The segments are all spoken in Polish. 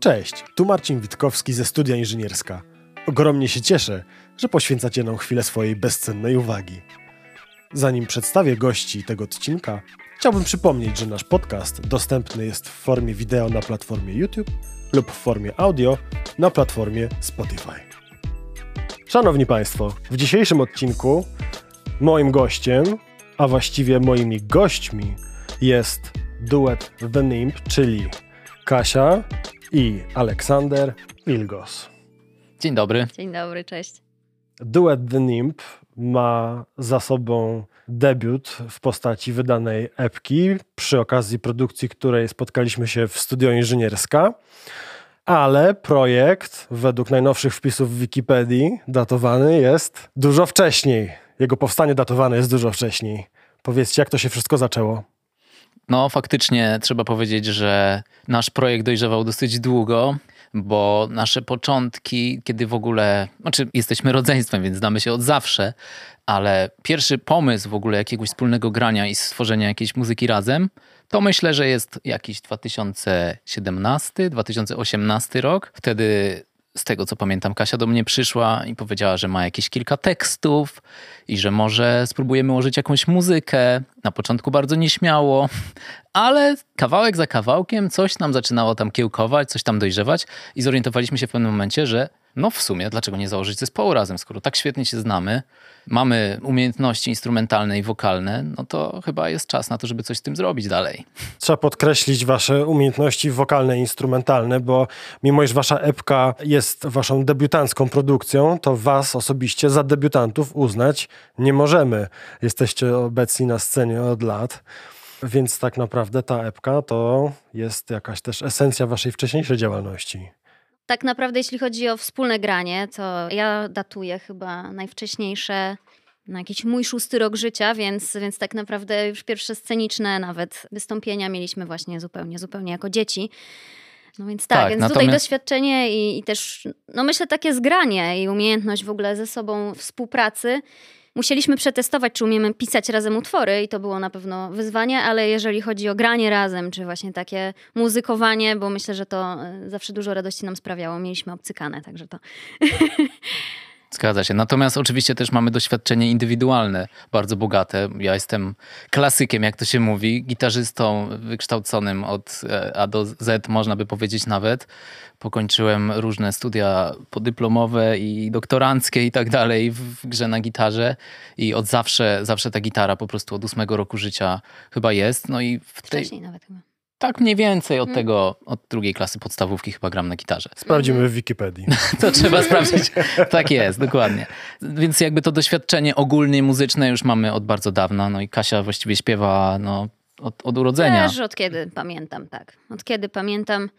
Cześć, tu Marcin Witkowski ze Studia Inżynierska. Ogromnie się cieszę, że poświęcacie nam chwilę swojej bezcennej uwagi. Zanim przedstawię gości tego odcinka, chciałbym przypomnieć, że nasz podcast dostępny jest w formie wideo na platformie YouTube lub w formie audio na platformie Spotify. Szanowni Państwo, w dzisiejszym odcinku moim gościem, a właściwie moimi gośćmi jest duet The Nimp, czyli Kasia i Aleksander Ilgos. Dzień dobry. Dzień dobry, cześć. Duet The Nimp ma za sobą debiut w postaci wydanej epki, przy okazji produkcji której spotkaliśmy się w studio inżynierska, ale projekt według najnowszych wpisów w Wikipedii datowany jest dużo wcześniej. Jego powstanie datowane jest dużo wcześniej. Powiedzcie, jak to się wszystko zaczęło? No, faktycznie trzeba powiedzieć, że nasz projekt dojrzewał dosyć długo, bo nasze początki, kiedy w ogóle, znaczy jesteśmy rodzeństwem, więc znamy się od zawsze, ale pierwszy pomysł w ogóle jakiegoś wspólnego grania i stworzenia jakiejś muzyki razem, to myślę, że jest jakiś 2017, 2018 rok. Wtedy z tego co pamiętam, Kasia do mnie przyszła i powiedziała, że ma jakieś kilka tekstów i że może spróbujemy ułożyć jakąś muzykę. Na początku bardzo nieśmiało, ale kawałek za kawałkiem coś nam zaczynało tam kiełkować, coś tam dojrzewać i zorientowaliśmy się w pewnym momencie, że no w sumie, dlaczego nie założyć zespołu razem, skoro tak świetnie się znamy, mamy umiejętności instrumentalne i wokalne, no to chyba jest czas na to, żeby coś z tym zrobić dalej. Trzeba podkreślić wasze umiejętności wokalne i instrumentalne, bo mimo iż wasza epka jest waszą debiutancką produkcją, to was osobiście za debiutantów uznać nie możemy. Jesteście obecni na scenie od lat. Więc tak naprawdę ta epka to jest jakaś też esencja waszej wcześniejszej działalności. Tak naprawdę, jeśli chodzi o wspólne granie, to ja datuję chyba najwcześniejsze na jakiś mój szósty rok życia, więc, więc tak naprawdę już pierwsze sceniczne nawet wystąpienia mieliśmy właśnie zupełnie, zupełnie jako dzieci. No więc tak, tak więc natomiast... tutaj doświadczenie i, i, też, no myślę, takie zgranie i umiejętność w ogóle ze sobą współpracy Musieliśmy przetestować, czy umiemy pisać razem utwory i to było na pewno wyzwanie, ale jeżeli chodzi o granie razem, czy właśnie takie muzykowanie, bo myślę, że to e, zawsze dużo radości nam sprawiało. Mieliśmy obcykane, także to... Zgadza się. Natomiast oczywiście też mamy doświadczenie indywidualne, bardzo bogate. Ja jestem klasykiem, jak to się mówi, gitarzystą wykształconym od e, A do Z, można by powiedzieć nawet. Pokończyłem różne studia podyplomowe i doktoranckie i tak dalej w grze na gitarze i od zawsze, zawsze ta gitara po prostu od ósmego roku życia chyba jest. No i w. Wcześniej nawet chyba. Tak mniej więcej od hmm. tego, od drugiej klasy podstawówki chyba gram na gitarze. Sprawdzimy w Wikipedii. to trzeba sprawdzić. Tak jest, dokładnie. Więc jakby to doświadczenie ogólnie muzyczne już mamy od bardzo dawna. No i Kasia właściwie śpiewa no, od, od urodzenia. Też od kiedy pamiętam, tak. Od kiedy pamiętam.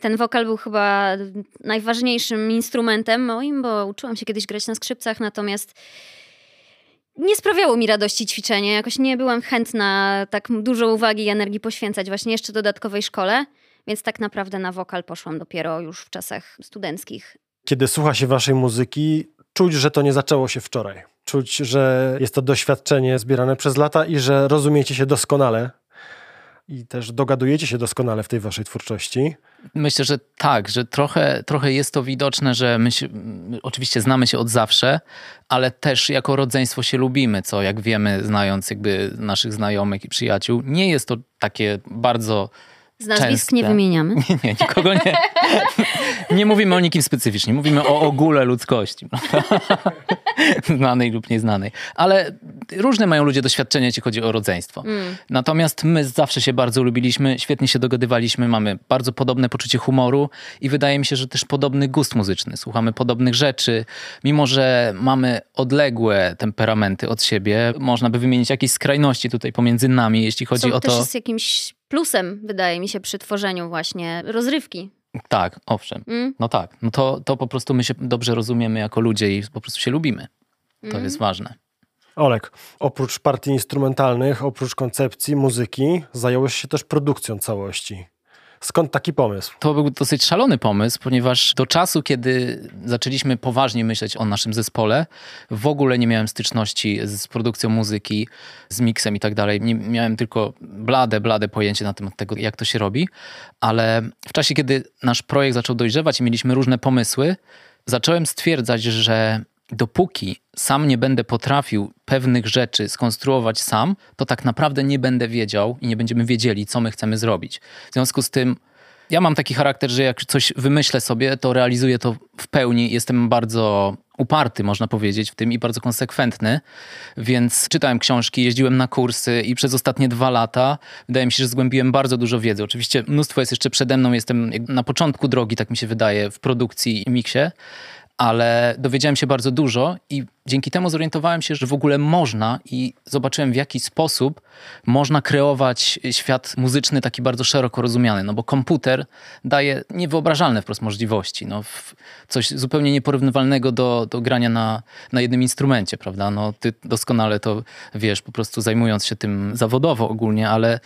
Ten wokal był chyba najważniejszym instrumentem moim, bo uczyłam się kiedyś grać na skrzypcach, natomiast nie sprawiało mi radości ćwiczenie. Jakoś nie byłam chętna tak dużo uwagi i energii poświęcać właśnie jeszcze dodatkowej szkole, więc tak naprawdę na wokal poszłam dopiero już w czasach studenckich. Kiedy słucha się waszej muzyki, czuć, że to nie zaczęło się wczoraj. Czuć, że jest to doświadczenie zbierane przez lata i że rozumiecie się doskonale i też dogadujecie się doskonale w tej waszej twórczości. Myślę, że tak, że trochę, trochę jest to widoczne, że my się, oczywiście znamy się od zawsze, ale też jako rodzeństwo się lubimy, co jak wiemy, znając jakby naszych znajomych i przyjaciół, nie jest to takie bardzo z nazwisk częste. nie wymieniamy. Nie, nie, nikogo nie. Nie mówimy o nikim specyficznie, mówimy o ogóle ludzkości. Znanej lub nieznanej. Ale różne mają ludzie doświadczenia, jeśli chodzi o rodzeństwo. Mm. Natomiast my zawsze się bardzo lubiliśmy, świetnie się dogadywaliśmy, mamy bardzo podobne poczucie humoru i wydaje mi się, że też podobny gust muzyczny. Słuchamy podobnych rzeczy, mimo że mamy odległe temperamenty od siebie. Można by wymienić jakieś skrajności tutaj pomiędzy nami, jeśli chodzi Są o to. Też jest jakimś plusem, wydaje mi się, przy tworzeniu właśnie rozrywki. Tak, owszem. Mm? No tak. No to, to po prostu my się dobrze rozumiemy jako ludzie i po prostu się lubimy. To mm. jest ważne. Olek, oprócz partii instrumentalnych, oprócz koncepcji muzyki, zająłeś się też produkcją całości. Skąd taki pomysł? To był dosyć szalony pomysł, ponieważ do czasu, kiedy zaczęliśmy poważnie myśleć o naszym zespole, w ogóle nie miałem styczności z produkcją muzyki, z miksem i tak dalej. Miałem tylko blade, blade pojęcie na temat tego, jak to się robi, ale w czasie, kiedy nasz projekt zaczął dojrzewać i mieliśmy różne pomysły, zacząłem stwierdzać, że dopóki sam nie będę potrafił pewnych rzeczy skonstruować sam, to tak naprawdę nie będę wiedział i nie będziemy wiedzieli, co my chcemy zrobić. W związku z tym, ja mam taki charakter, że jak coś wymyślę sobie, to realizuję to w pełni. Jestem bardzo uparty, można powiedzieć, w tym i bardzo konsekwentny, więc czytałem książki, jeździłem na kursy i przez ostatnie dwa lata wydaje mi się, że zgłębiłem bardzo dużo wiedzy. Oczywiście mnóstwo jest jeszcze przede mną, jestem na początku drogi, tak mi się wydaje, w produkcji i miksie, ale dowiedziałem się bardzo dużo i dzięki temu zorientowałem się, że w ogóle można i zobaczyłem w jaki sposób można kreować świat muzyczny taki bardzo szeroko rozumiany, no bo komputer daje niewyobrażalne wprost możliwości, no coś zupełnie nieporównywalnego do, do grania na, na jednym instrumencie, prawda? No ty doskonale to wiesz, po prostu zajmując się tym zawodowo ogólnie, ale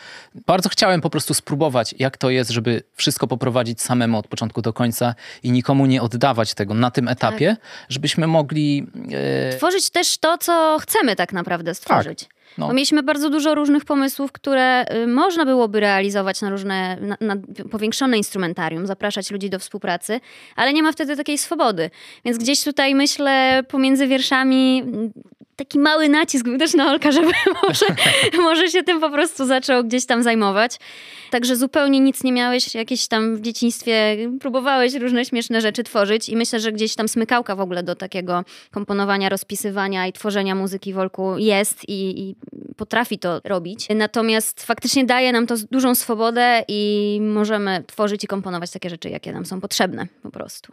bardzo chciałem po prostu spróbować, jak to jest, żeby wszystko poprowadzić samemu od początku do końca i nikomu nie oddawać tego na tym etapie, tak. żebyśmy mogli... E Tworzyć też to, co chcemy tak naprawdę stworzyć. Tak. No. Bo mieliśmy bardzo dużo różnych pomysłów, które y, można byłoby realizować na różne, na, na, powiększone instrumentarium, zapraszać ludzi do współpracy, ale nie ma wtedy takiej swobody. Więc gdzieś tutaj myślę pomiędzy wierszami taki mały nacisk był też na Olka, żeby może, może się tym po prostu zaczął gdzieś tam zajmować. Także zupełnie nic nie miałeś, jakieś tam w dzieciństwie próbowałeś różne śmieszne rzeczy tworzyć i myślę, że gdzieś tam smykałka w ogóle do takiego komponowania, rozpisywania i tworzenia muzyki w Olku jest i, i potrafi to robić. Natomiast faktycznie daje nam to dużą swobodę i możemy tworzyć i komponować takie rzeczy, jakie nam są potrzebne po prostu.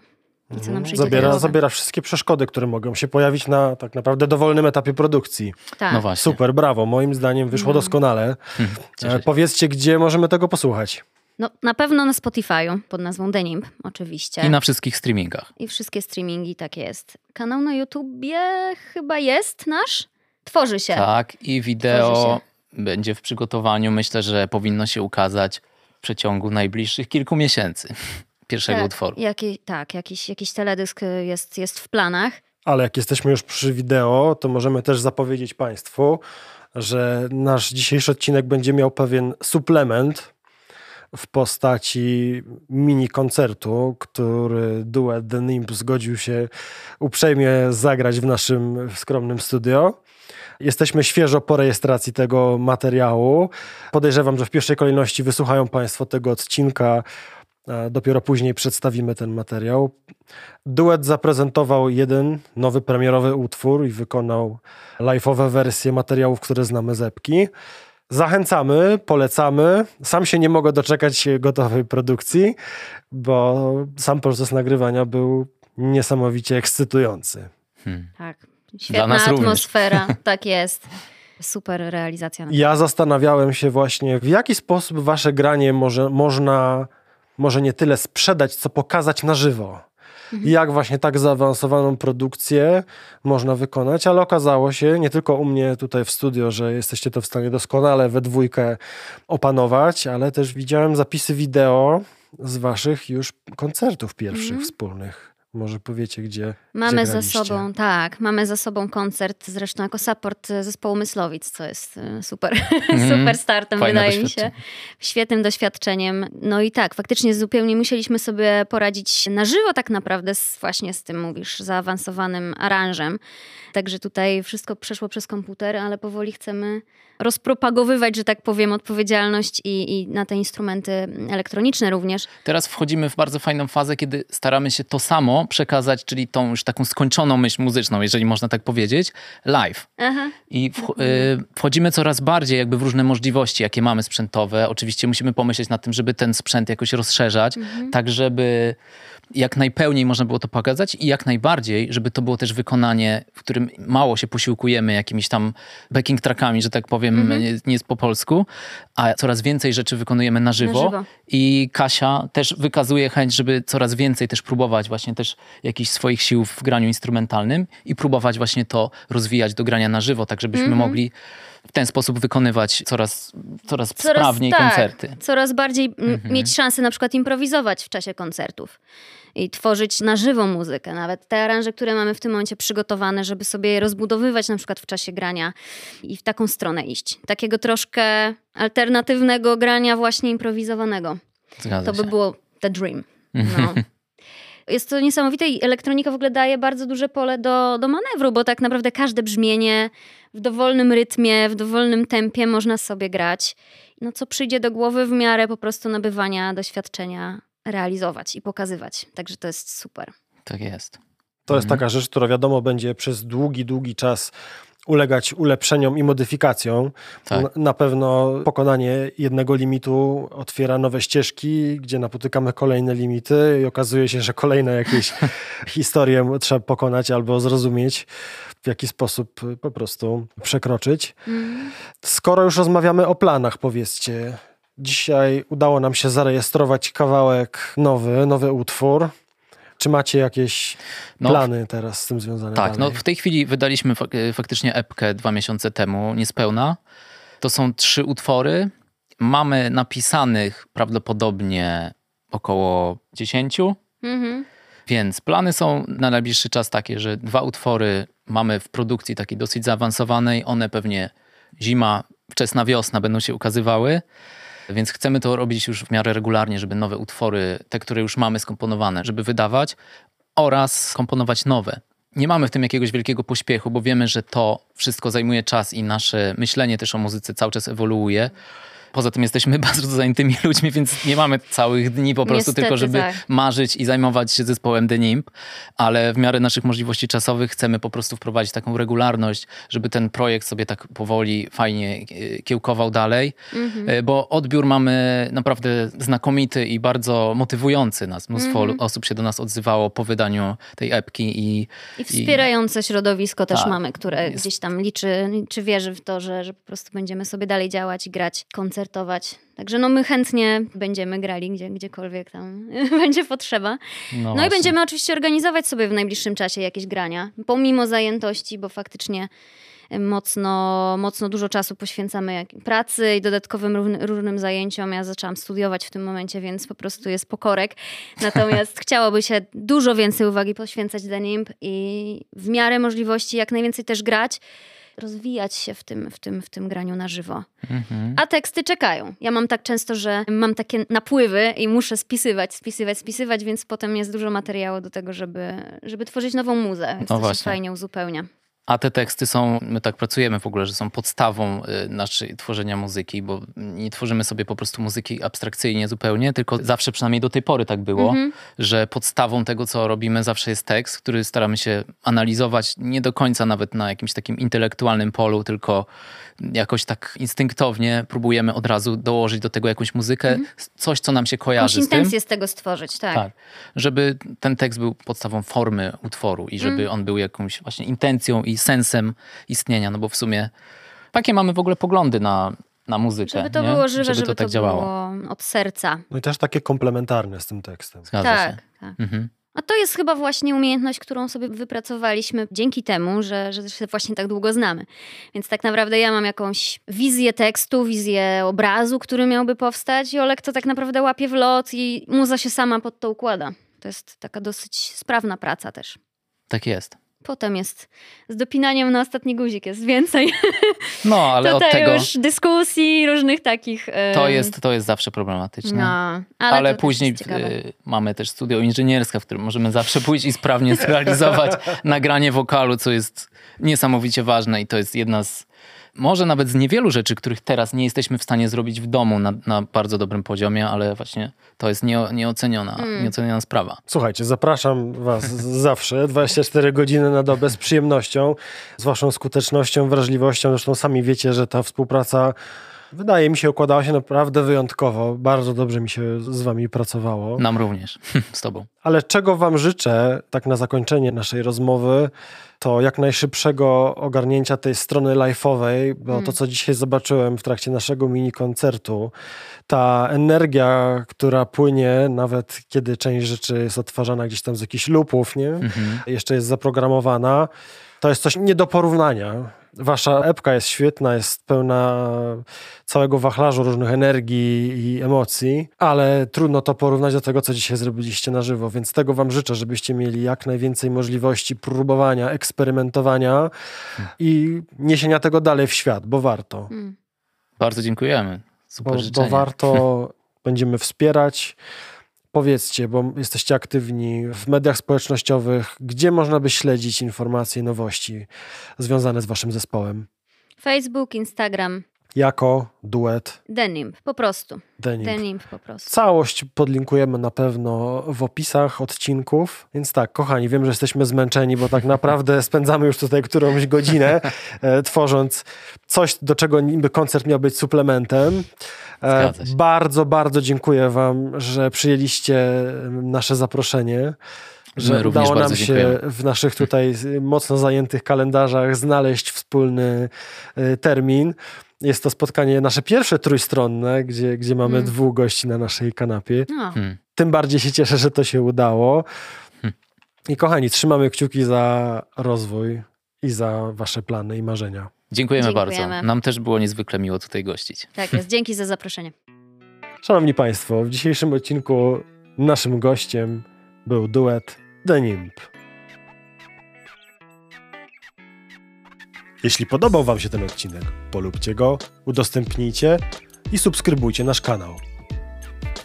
I co nam mhm. zabiera, zabiera wszystkie przeszkody, które mogą się pojawić na tak naprawdę dowolnym etapie produkcji. Tak. No właśnie. Super, brawo. Moim zdaniem wyszło no. doskonale. E, powiedzcie, gdzie możemy tego posłuchać. No, na pewno na Spotify'u pod nazwą Denim, oczywiście. I na wszystkich streamingach. I wszystkie streamingi, tak jest. Kanał na YouTubie chyba jest nasz? Tworzy się. Tak, i wideo będzie w przygotowaniu. Myślę, że powinno się ukazać w przeciągu najbliższych kilku miesięcy pierwszego tak, utworu. Jaki, tak, jakiś, jakiś teledysk jest, jest w planach. Ale jak jesteśmy już przy wideo, to możemy też zapowiedzieć Państwu, że nasz dzisiejszy odcinek będzie miał pewien suplement w postaci mini koncertu, który duet The Nimb zgodził się uprzejmie zagrać w naszym skromnym studio. Jesteśmy świeżo po rejestracji tego materiału. Podejrzewam, że w pierwszej kolejności wysłuchają Państwo tego odcinka Dopiero później przedstawimy ten materiał. Duet zaprezentował jeden nowy premierowy utwór i wykonał live'owe wersje materiałów, które znamy z epki. Zachęcamy, polecamy. Sam się nie mogę doczekać gotowej produkcji, bo sam proces nagrywania był niesamowicie ekscytujący. Hmm. Tak, świetna atmosfera, tak jest. Super realizacja. Ja zastanawiałem się właśnie, w jaki sposób wasze granie może, można może nie tyle sprzedać, co pokazać na żywo. Mhm. Jak właśnie tak zaawansowaną produkcję można wykonać, ale okazało się, nie tylko u mnie tutaj w studio, że jesteście to w stanie doskonale we dwójkę opanować, ale też widziałem zapisy wideo z waszych już koncertów pierwszych mhm. wspólnych. Może powiecie, gdzie. Mamy gdzie za sobą, tak, mamy za sobą koncert, zresztą jako support zespołu Myslowic, co jest e, super, mm, super startem, wydaje mi się. Świetnym doświadczeniem. No i tak, faktycznie zupełnie musieliśmy sobie poradzić na żywo, tak naprawdę, z, właśnie z tym, mówisz, zaawansowanym aranżem. Także tutaj wszystko przeszło przez komputer, ale powoli chcemy rozpropagowywać, że tak powiem, odpowiedzialność i, i na te instrumenty elektroniczne również. Teraz wchodzimy w bardzo fajną fazę, kiedy staramy się to samo przekazać, czyli tą już taką skończoną myśl muzyczną, jeżeli można tak powiedzieć, live. Aha. I w, y, wchodzimy coraz bardziej jakby w różne możliwości, jakie mamy sprzętowe. Oczywiście musimy pomyśleć nad tym, żeby ten sprzęt jakoś rozszerzać, mhm. tak żeby jak najpełniej można było to pokazać i jak najbardziej, żeby to było też wykonanie, w którym mało się posiłkujemy jakimiś tam backing trackami, że tak powiem, mm -hmm. nie, nie jest po polsku, a coraz więcej rzeczy wykonujemy na żywo. na żywo. I Kasia też wykazuje chęć, żeby coraz więcej też próbować właśnie też jakichś swoich sił w graniu instrumentalnym i próbować właśnie to rozwijać do grania na żywo, tak żebyśmy mm -hmm. mogli w ten sposób wykonywać coraz, coraz, coraz sprawniej tak, koncerty. Coraz bardziej mhm. mieć szansę na przykład improwizować w czasie koncertów i tworzyć na żywo muzykę. Nawet te aranże, które mamy w tym momencie przygotowane, żeby sobie je rozbudowywać na przykład w czasie grania i w taką stronę iść. Takiego troszkę alternatywnego grania właśnie improwizowanego. Zgadza to by się. było the dream. No. Jest to niesamowite i elektronika w ogóle daje bardzo duże pole do, do manewru, bo tak naprawdę każde brzmienie w dowolnym rytmie, w dowolnym tempie można sobie grać. No co przyjdzie do głowy w miarę po prostu nabywania doświadczenia realizować i pokazywać. Także to jest super. Tak jest. To jest mhm. taka rzecz, która wiadomo będzie przez długi, długi czas ulegać ulepszeniom i modyfikacjom. Tak. Na pewno pokonanie jednego limitu otwiera nowe ścieżki, gdzie napotykamy kolejne limity i okazuje się, że kolejne jakieś historie trzeba pokonać albo zrozumieć, w jaki sposób po prostu przekroczyć. Mm. Skoro już rozmawiamy o planach, powiedzcie, Dzisiaj udało nam się zarejestrować kawałek nowy, nowy utwór. Czy macie jakieś no, plany teraz z tym związane? Tak, dalej? no w tej chwili wydaliśmy e, faktycznie epkę dwa miesiące temu, niespełna. To są trzy utwory. Mamy napisanych prawdopodobnie około dziesięciu. Mhm. Więc plany są na najbliższy czas takie, że dwa utwory mamy w produkcji takiej dosyć zaawansowanej. One pewnie zima, wczesna wiosna będą się ukazywały. Więc chcemy to robić już w miarę regularnie, żeby nowe utwory, te, które już mamy skomponowane, żeby wydawać oraz komponować nowe. Nie mamy w tym jakiegoś wielkiego pośpiechu, bo wiemy, że to wszystko zajmuje czas i nasze myślenie też o muzyce cały czas ewoluuje. Poza tym jesteśmy bardzo zajętymi ludźmi, więc nie mamy całych dni po prostu Niestety, tylko, żeby tak. marzyć i zajmować się zespołem The Nimp, ale w miarę naszych możliwości czasowych chcemy po prostu wprowadzić taką regularność, żeby ten projekt sobie tak powoli, fajnie e, kiełkował dalej, mhm. E, bo odbiór mamy naprawdę znakomity i bardzo motywujący nas. Mnóstwo mhm. osób się do nas odzywało po wydaniu tej epki. I, I wspierające i... środowisko też tak, mamy, które jest... gdzieś tam liczy, czy wierzy w to, że, że po prostu będziemy sobie dalej działać i grać koncerty koncertować. Także no my chętnie będziemy grali gdzie, gdziekolwiek tam będzie potrzeba. No, no i będziemy oczywiście organizować sobie w najbliższym czasie jakieś grania, pomimo zajętości, bo faktycznie mocno, mocno dużo czasu poświęcamy pracy i dodatkowym różnym zajęciom. Ja zaczęłam studiować w tym momencie, więc po prostu jest pokorek. Natomiast chciałoby się dużo więcej uwagi poświęcać Denimp i w miarę możliwości jak najwięcej też grać rozwijać się w tym, w tym, w tym graniu na żywo. Mhm. A teksty czekają. Ja mam tak często, że mam takie napływy i muszę spisywać, spisywać, spisywać, więc potem jest dużo materiału do tego, żeby, żeby tworzyć nową muzę. Więc no to się fajnie uzupełnia. A te teksty są, my tak pracujemy w ogóle, że są podstawą y, naszej tworzenia muzyki, bo nie tworzymy sobie po prostu muzyki abstrakcyjnie zupełnie, tylko zawsze przynajmniej do tej pory tak było, mm -hmm. że podstawą tego, co robimy, zawsze jest tekst, który staramy się analizować nie do końca nawet na jakimś takim intelektualnym polu, tylko jakoś tak instynktownie próbujemy od razu dołożyć do tego jakąś muzykę, mm -hmm. coś, co nam się kojarzy Jakąś z tym. intencję z tego stworzyć, tak. tak. Żeby ten tekst był podstawą formy utworu i żeby mm. on był jakąś właśnie intencją i sensem istnienia, no bo w sumie takie mamy w ogóle poglądy na, na muzykę. Żeby to nie? było żywe, żeby, żeby to, tak to działało. było od serca. No i też takie komplementarne z tym tekstem. Zgadza tak, się. tak. Mhm. A to jest chyba właśnie umiejętność, którą sobie wypracowaliśmy dzięki temu, że, że się właśnie tak długo znamy. Więc tak naprawdę ja mam jakąś wizję tekstu, wizję obrazu, który miałby powstać i Olek to tak naprawdę łapie w lot i muza się sama pod to układa. To jest taka dosyć sprawna praca też. Tak jest. Potem jest z dopinaniem na ostatni guzik, jest więcej. No, ale Tutaj od tego... już dyskusji, różnych takich... To jest, to jest zawsze problematyczne. No, ale, ale później y, mamy też studio inżynierskie, w którym możemy zawsze pójść i sprawnie zrealizować nagranie wokalu, co jest niesamowicie ważne i to jest jedna z może nawet z niewielu rzeczy, których teraz nie jesteśmy w stanie zrobić w domu na, na bardzo dobrym poziomie, ale właśnie to jest nie, nieoceniona, mm. nieoceniona sprawa. Słuchajcie, zapraszam Was zawsze 24 godziny na dobę z przyjemnością, z Waszą skutecznością, wrażliwością. Zresztą sami wiecie, że ta współpraca Wydaje mi się, układała się naprawdę wyjątkowo. Bardzo dobrze mi się z wami pracowało. Nam również, z tobą. Ale czego wam życzę, tak na zakończenie naszej rozmowy, to jak najszybszego ogarnięcia tej strony live'owej, bo hmm. to, co dzisiaj zobaczyłem w trakcie naszego mini koncertu, ta energia, która płynie, nawet kiedy część rzeczy jest odtwarzana gdzieś tam z jakichś lupów, nie? Mhm. Jeszcze jest zaprogramowana, to jest coś nie do porównania Wasza epka jest świetna, jest pełna całego wachlarzu różnych energii i emocji, ale trudno to porównać do tego, co dzisiaj zrobiliście na żywo, więc tego Wam życzę, żebyście mieli jak najwięcej możliwości próbowania, eksperymentowania i niesienia tego dalej w świat, bo warto. Mm. Bardzo dziękujemy. Super Bo, bo życzenia. warto, będziemy wspierać. Powiedzcie, bo jesteście aktywni w mediach społecznościowych, gdzie można by śledzić informacje nowości związane z Waszym zespołem? Facebook, Instagram, Jako duet Denim, po prostu. Denim. Denim po prostu. Całość podlinkujemy na pewno w opisach odcinków. Więc tak, kochani, wiem, że jesteśmy zmęczeni, bo tak naprawdę spędzamy już tutaj którąś godzinę e, tworząc coś, do czego niby koncert miał być suplementem. E, bardzo, bardzo dziękuję Wam, że przyjęliście nasze zaproszenie. Że My również udało nam się dziękujemy. w naszych tutaj mocno zajętych kalendarzach znaleźć wspólny e, termin. Jest to spotkanie nasze pierwsze trójstronne, gdzie, gdzie mamy Mm. dwóch gości na naszej kanapie. No, Hmm. Tym bardziej się cieszę, że to się udało. Hmm. I kochani, trzymamy kciuki za rozwój i za wasze plany i marzenia. Dziękujemy, Dziękujemy. bardzo. Nam też było niezwykle miło tutaj gościć. tak jest. Dzięki za zaproszenie. Szanowni Państwo, w dzisiejszym odcinku naszym gościem był duet The. Jeśli podobał Wam się ten odcinek, polubcie go, udostępnijcie i subskrybujcie nasz kanał.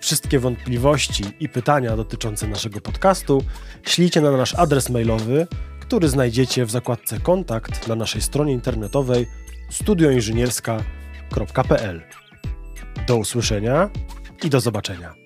Wszystkie wątpliwości i pytania dotyczące naszego podcastu ślijcie na nasz adres mailowy, który znajdziecie w zakładce kontakt na naszej stronie internetowej studioinżynierska.pl. Do usłyszenia i do zobaczenia.